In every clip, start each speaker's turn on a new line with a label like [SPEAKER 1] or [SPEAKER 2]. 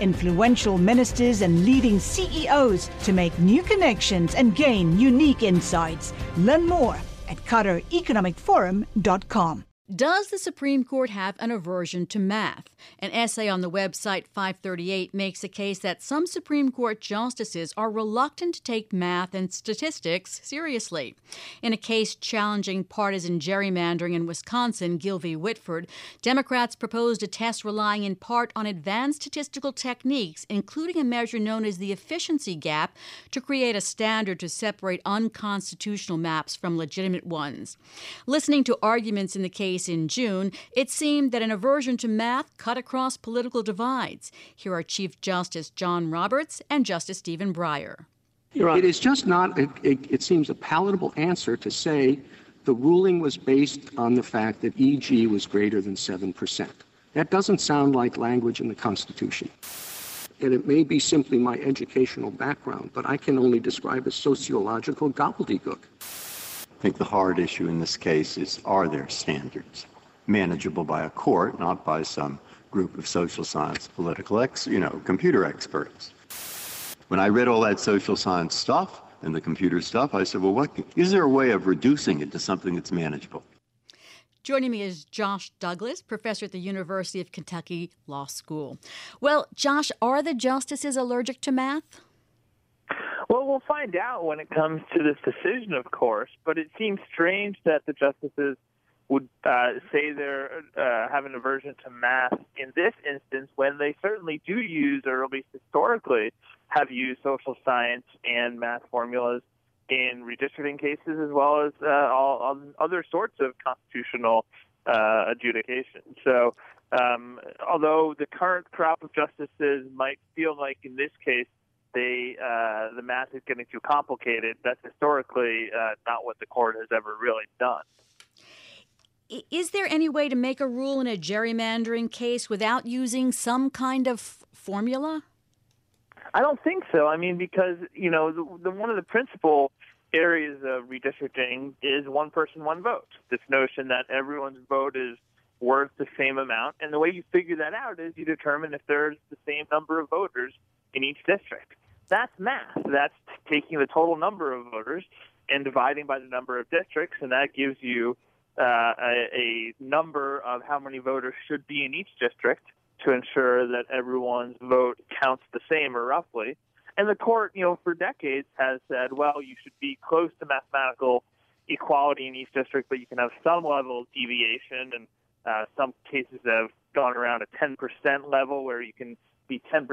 [SPEAKER 1] influential ministers, and leading CEOs to make new connections and gain unique insights. Learn more at QatarEconomicForum.com.
[SPEAKER 2] Does the Supreme Court have an aversion to math? An essay on the website 538 makes the case that some Supreme Court justices are reluctant to take math and statistics seriously. In a case challenging partisan gerrymandering in Wisconsin, Gill v. Whitford, Democrats proposed a test relying in part on advanced statistical techniques, including a measure known as the efficiency gap, to create a standard to separate unconstitutional maps from legitimate ones. Listening to arguments in the case, case in June, it seemed that an aversion to math cut across political divides. Here are Chief Justice John Roberts and Justice Stephen Breyer.
[SPEAKER 3] It is just not, it, it, it seems, a palatable answer to say the ruling was based on the fact that EG was greater than 7%. That doesn't sound like language in the Constitution. And it may be simply my educational background, but I can only describe as sociological gobbledygook.
[SPEAKER 4] I think the hard issue in this case is are there standards manageable by a court, not by some group of social science, political ex, you know, computer experts. When I read all that social science stuff and the computer stuff, I said, well, what is there a way of reducing it to something that's manageable?
[SPEAKER 2] Joining me is Josh Douglas, professor at the University of Kentucky Law School. Well, Josh, are the justices allergic to math?
[SPEAKER 5] Well, we'll find out when it comes to this decision, of course. But it seems strange that the justices would uh, say they're uh, have an aversion to math in this instance when they certainly do use, or at least historically have used social science and math formulas in redistricting cases as well as uh, all, other sorts of constitutional uh, adjudication. So, um, although the current crop of justices might feel like in this case they uh, the math is getting too complicated. That's historically uh, not what the court has ever really done.
[SPEAKER 2] Is there any way to make a rule in a gerrymandering case without using some kind of formula?
[SPEAKER 5] I don't think so. I mean, because you know, the, the one of the principal areas of redistricting is one person, one vote. This notion that everyone's vote is worth the same amount, and the way you figure that out is you determine if there's the same number of voters in each district. That's math. That's taking the total number of voters and dividing by the number of districts, and that gives you uh, a, a number of how many voters should be in each district to ensure that everyone's vote counts the same or roughly. And the court, you know, for decades has said, well, you should be close to mathematical equality in each district, but you can have some level of deviation. And uh, some cases have gone around a 10% level where you can be 10%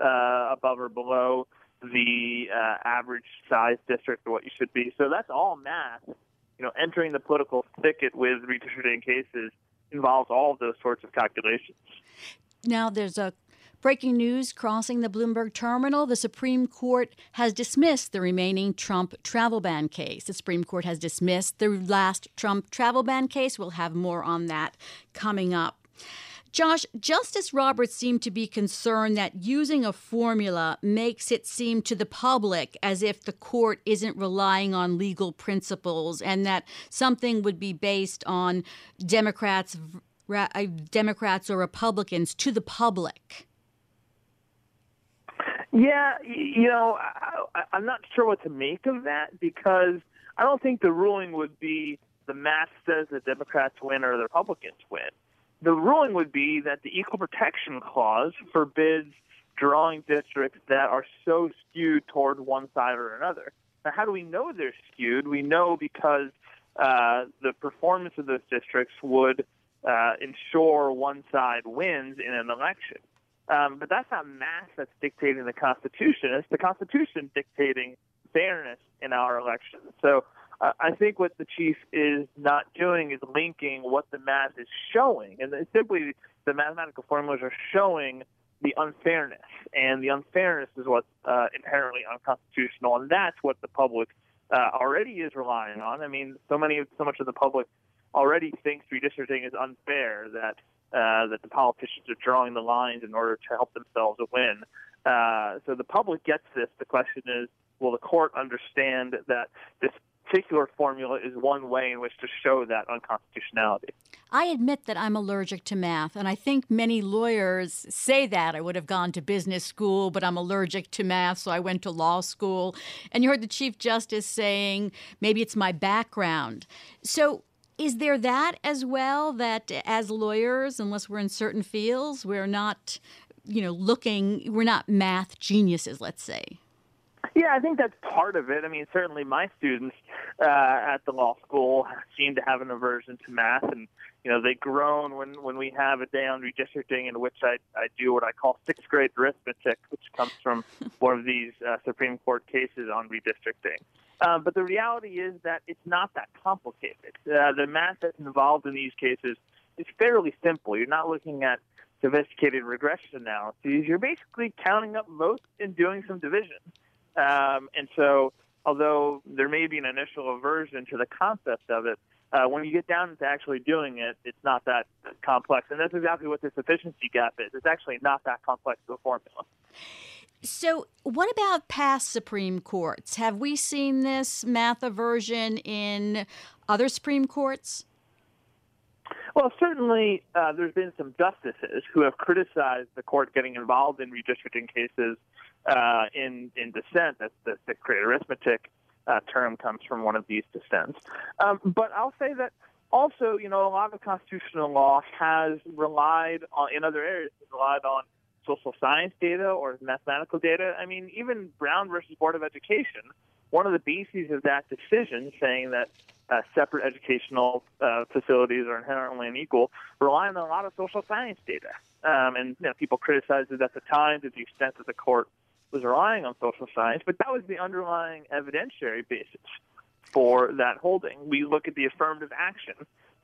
[SPEAKER 5] uh, above or below the uh, average size district of what you should be. So that's all math. You know, entering the political thicket with redistricting cases involves all of those sorts of calculations.
[SPEAKER 2] Now, there's a breaking news crossing the Bloomberg terminal. The Supreme Court has dismissed the remaining Trump travel ban case. The Supreme Court has dismissed the last Trump travel ban case. We'll have more on that coming up. Josh, Justice Roberts seemed to be concerned that using a formula makes it seem to the public as if the court isn't relying on legal principles and that something would be based on Democrats uh, Democrats or Republicans to the public.
[SPEAKER 5] Yeah, you know, I'm not sure what to make of that because I don't think the ruling would be the math says the Democrats win or the Republicans win the ruling would be that the Equal Protection Clause forbids drawing districts that are so skewed toward one side or another. Now, how do we know they're skewed? We know because uh, the performance of those districts would uh, ensure one side wins in an election. Um, but that's not math that's dictating the Constitution. It's the Constitution dictating fairness in our elections. So I think what the chief is not doing is linking what the math is showing, and simply the mathematical formulas are showing the unfairness, and the unfairness is what's uh, inherently unconstitutional, and that's what the public uh, already is relying on. I mean, so many, so much of the public already thinks redistricting is unfair that uh, that the politicians are drawing the lines in order to help themselves win. Uh, so the public gets this. The question is, will the court understand that this particular formula is one way in which to show that unconstitutionality.
[SPEAKER 2] I admit that I'm allergic to math, and I think many lawyers say that. I would have gone to business school, but I'm allergic to math, so I went to law school. And you heard the Chief Justice saying maybe it's my background. So, is there that as well that as lawyers, unless we're in certain fields, we're not, you know, looking, we're not math geniuses, let's say?
[SPEAKER 5] Yeah, I think that's part of it. I mean, certainly my students uh, at the law school seem to have an aversion to math, and you know they groan when when we have a day on redistricting in which I I do what I call sixth grade arithmetic, which comes from one of these uh, Supreme Court cases on redistricting. Um, but the reality is that it's not that complicated. Uh, the math that's involved in these cases is fairly simple. You're not looking at sophisticated regression analyses. You're basically counting up votes and doing some division. Um, and so, although there may be an initial aversion to the concept of it, uh, when you get down to actually doing it, it's not that complex. And that's exactly what this efficiency gap is. It's actually not that complex of a formula.
[SPEAKER 2] So, what about past Supreme Courts? Have we seen this math aversion in other Supreme Courts?
[SPEAKER 5] Well, certainly uh, there's been some justices who have criticized the court getting involved in redistricting cases uh, in in dissent. That's the sixth grade arithmetic uh, term comes from one of these dissents. Um, but I'll say that also, you know, a lot of constitutional law has relied on in other areas relied on social science data or mathematical data. I mean, even Brown versus Board of Education, one of the bases of that decision saying that uh, separate educational uh, facilities are inherently unequal, rely on a lot of social science data. Um, and you know, people criticized it at the time to the extent that the court was relying on social science, but that was the underlying evidentiary basis for that holding. We look at the affirmative action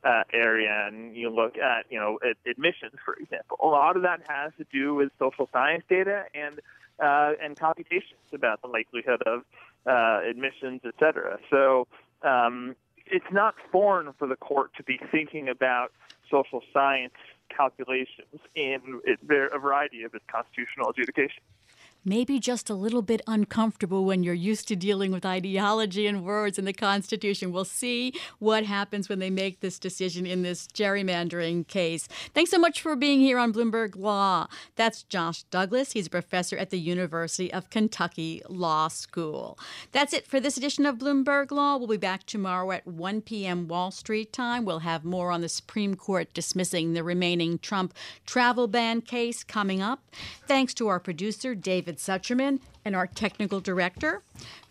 [SPEAKER 5] uh, area, and you look at you know admissions, for example. A lot of that has to do with social science data and uh, and computations about the likelihood of uh, admissions, et cetera. So um, it's not foreign for the court to be thinking about social science calculations in a variety of its constitutional adjudications
[SPEAKER 2] maybe just a little bit uncomfortable when you're used to dealing with ideology and words in the Constitution. We'll see what happens when they make this decision in this gerrymandering case. Thanks so much for being here on Bloomberg Law. That's Josh Douglas. He's a professor at the University of Kentucky Law School. That's it for this edition of Bloomberg Law. We'll be back tomorrow at 1 p.m. Wall Street time. We'll have more on the Supreme Court dismissing the remaining Trump travel ban case coming up. Thanks to our producer, David. David Sucherman, and our technical director,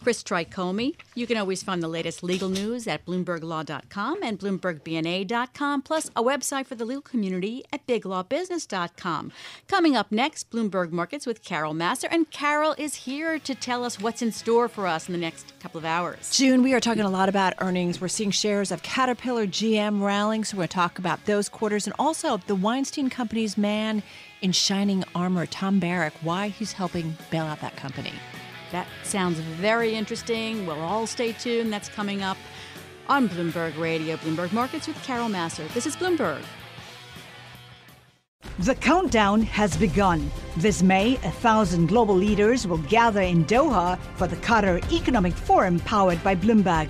[SPEAKER 2] Chris Tricomi. You can always find the latest legal news at BloombergLaw.com and BloombergBNA.com, plus a website for the legal community at BigLawBusiness.com. Coming up next, Bloomberg Markets with Carol Massar, and Carol is here to tell us what's in store for us in the next couple of hours.
[SPEAKER 6] June, we are talking a lot about earnings. We're seeing shares of Caterpillar, GM rallying, so we're going to talk about those quarters and also the Weinstein Company's man in shining armor, Tom Barrack, why he's helping bail out that company.
[SPEAKER 2] That sounds very interesting. We'll all stay tuned. That's coming up on Bloomberg Radio, Bloomberg Markets with Carol Massar. This is Bloomberg.
[SPEAKER 1] The countdown has begun. This May, a thousand global leaders will gather in Doha for the Qatar Economic Forum powered by Bloomberg,